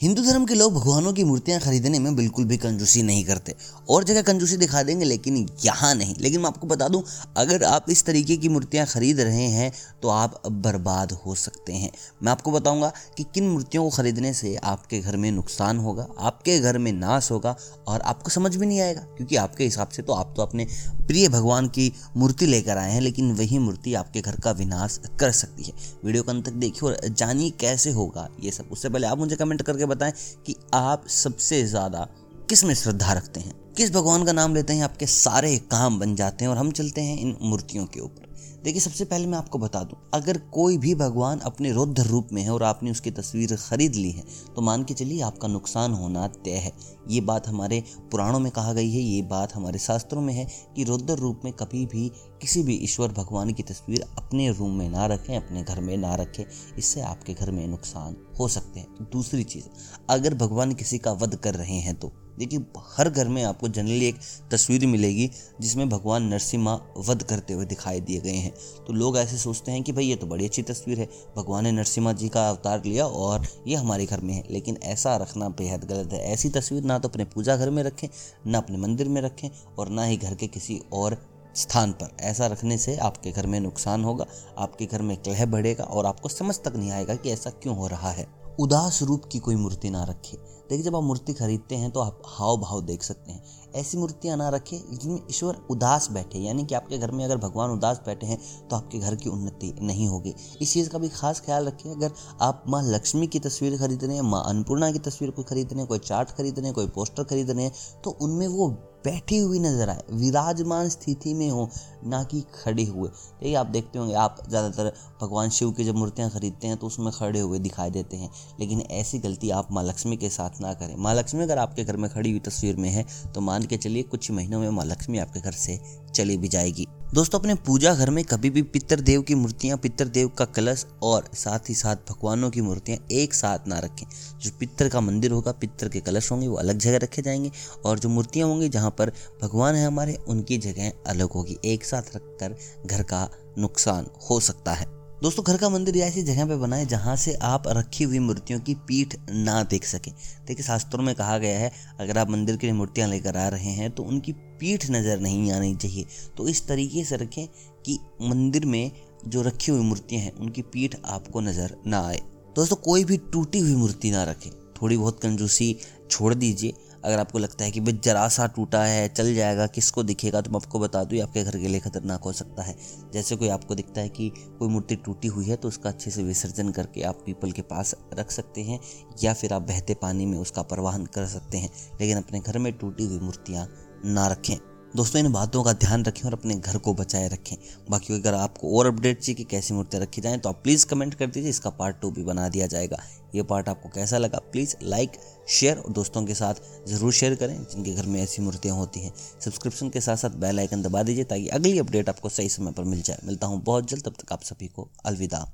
हिंदू धर्म के लोग भगवानों की मूर्तियाँ खरीदने में बिल्कुल भी कंजूसी नहीं करते। और जगह कंजूसी दिखा देंगे, लेकिन यहाँ नहीं। लेकिन मैं आपको बता दूँ, अगर आप इस तरीके की मूर्तियाँ खरीद रहे हैं तो आप बर्बाद हो सकते हैं। मैं आपको बताऊँगा कि किन मूर्तियों को खरीदने से आपके घर में नुकसान होगा, आपके घर में नाश होगा, और आपको समझ भी नहीं आएगा, क्योंकि आपके हिसाब से तो आप तो अपने प्रिय भगवान की मूर्ति लेकर आए हैं, लेकिन वही मूर्ति आपके घर का विनाश कर सकती है। वीडियो को अंत तक देखिए और जानिए कैसे होगा ये सब। उससे पहले आप मुझे कमेंट करके बताएँ कि आप सबसे ज़्यादा किसमें श्रद्धा रखते हैं? किस भगवान का नाम लेते हैं? आपके सारे काम बन जाते हैं और हम चलते हैं इन मूर्तियों के ऊपर। देखिए, सबसे पहले मैं आपको बता दूँ, अगर कोई भी भगवान अपने रौद्र रूप में है और आपने उसकी तस्वीर खरीद ली है तो मान के चलिए आपका नुकसान होना तय है। ये बात हमारे पुराणों में कहा गई है, ये बात हमारे शास्त्रों में है कि रौद्र रूप में कभी भी किसी भी ईश्वर भगवान की तस्वीर अपने रूम में ना रखें, अपने घर में ना रखें, इससे आपके घर में नुकसान हो सकते हैं। दूसरी चीज़, अगर भगवान किसी का वध कर रहे हैं तो देखिए, हर घर में आपको जनरली एक तस्वीर मिलेगी, जिसमें भगवान नरसिम्हा वध करते हुए दिखाई दिए गए हैं। तो लोग ऐसे सोचते हैं कि भाई, ये तो बड़ी अच्छी तस्वीर है। भगवान ने नरसिम्हा जी का अवतार लिया और ये हमारे घर में है। लेकिन ऐसा रखना बेहद गलत है। ऐसी तस्वीर ना तो अपने पूजा घर में रखें, ना अपने मंदिर में रखें और ना ही घर के किसी और स्थान पर। ऐसा रखने से आपके घर में नुकसान होगा, आपके घर में कलह बढ़ेगा और आपको समझ तक नहीं आएगा कि ऐसा क्यों हो रहा है। उदास रूप की कोई मूर्ति ना रखे। देखिए, जब आप मूर्ति खरीदते हैं तो आप हाव भाव देख सकते हैं। ऐसी मूर्तियाँ ना रखें जिनमें ईश्वर उदास बैठे, यानी कि आपके घर में अगर भगवान उदास बैठे हैं तो आपके घर की उन्नति नहीं होगी। इस चीज़ का भी खास ख्याल रखें, अगर आप माँ लक्ष्मी की तस्वीर खरीद रहे हैं, माँ अन्नपूर्णा की तस्वीर को खरीद रहे हैं, कोई चार्ट खरीद रहे हैं, कोई पोस्टर खरीद रहे हैं तो उनमें वो बैठी हुई नज़र आए, विराजमान स्थिति में हो, ना कि खड़े हुए। यही आप देखते होंगे, आप ज़्यादातर भगवान शिव की जब मूर्तियाँ खरीदते हैं तो उसमें खड़े हुए दिखाई देते हैं। लेकिन ऐसी गलती आप माँ लक्ष्मी के साथ ना करें। माँ लक्ष्मी अगर आपके घर में खड़ी हुई तस्वीर में है तो मान के चलिए कुछ महीनों में माँ लक्ष्मी आपके घर से चली भी जाएगी। दोस्तों, अपने पूजा घर में कभी भी पितर देव की मूर्तियाँ पितर देव का कलश और साथ ही साथ भगवानों की मूर्तियाँ एक साथ ना रखें। जो पितर का मंदिर होगा, पितर के कलश होंगे, वो अलग जगह रखे जाएँगे और जो मूर्तियाँ होंगी, जहाँ पर भगवान है हमारे, उनकी जगह अलग होगी। एक साथ रखकर घर का नुकसान हो सकता है। दोस्तों, घर का मंदिर ऐसी जगह पे बनाए जहाँ से आप रखी हुई मूर्तियों की पीठ ना देख सकें। देखिए, शास्त्रों में कहा गया है, अगर आप मंदिर के लिए मूर्तियाँ लेकर आ रहे हैं तो उनकी पीठ नज़र नहीं आनी चाहिए। तो इस तरीके से रखें कि मंदिर में जो रखी हुई मूर्तियाँ हैं, उनकी पीठ आपको नज़र ना आए। दोस्तों, कोई भी टूटी हुई मूर्ति ना रखें। थोड़ी बहुत कंजूसी छोड़ दीजिए अगर आपको लगता है कि भाई जरा सा टूटा है, चल जाएगा, किसको दिखेगा तो मैं आपको बता दूँ आपके घर के लिए खतरनाक हो सकता है। जैसे कोई आपको दिखता है कि कोई मूर्ति टूटी हुई है तो उसका अच्छे से विसर्जन करके आप पीपल के पास रख सकते हैं, या फिर आप बहते पानी में उसका प्रवाहन कर सकते हैं, लेकिन अपने घर में टूटी हुई मूर्तियाँ ना रखें। दोस्तों, इन बातों का ध्यान रखें और अपने घर को बचाए रखें। बाकी अगर आपको और अपडेट चाहिए कि कैसी मूर्तियाँ रखी जाएँ तो आप प्लीज़ कमेंट कर दीजिए, इसका पार्ट टू भी बना दिया जाएगा। ये पार्ट आपको कैसा लगा प्लीज़ लाइक शेयर और दोस्तों के साथ ज़रूर शेयर करें, जिनके घर में ऐसी मूर्तियाँ होती हैं। सब्सक्रिप्शन के साथ साथ बेल आइकन दबा दीजिए, ताकि अगली अपडेट आपको सही समय पर मिल जाए। मिलता हूँ बहुत जल्द, तब तक आप सभी को अलविदा।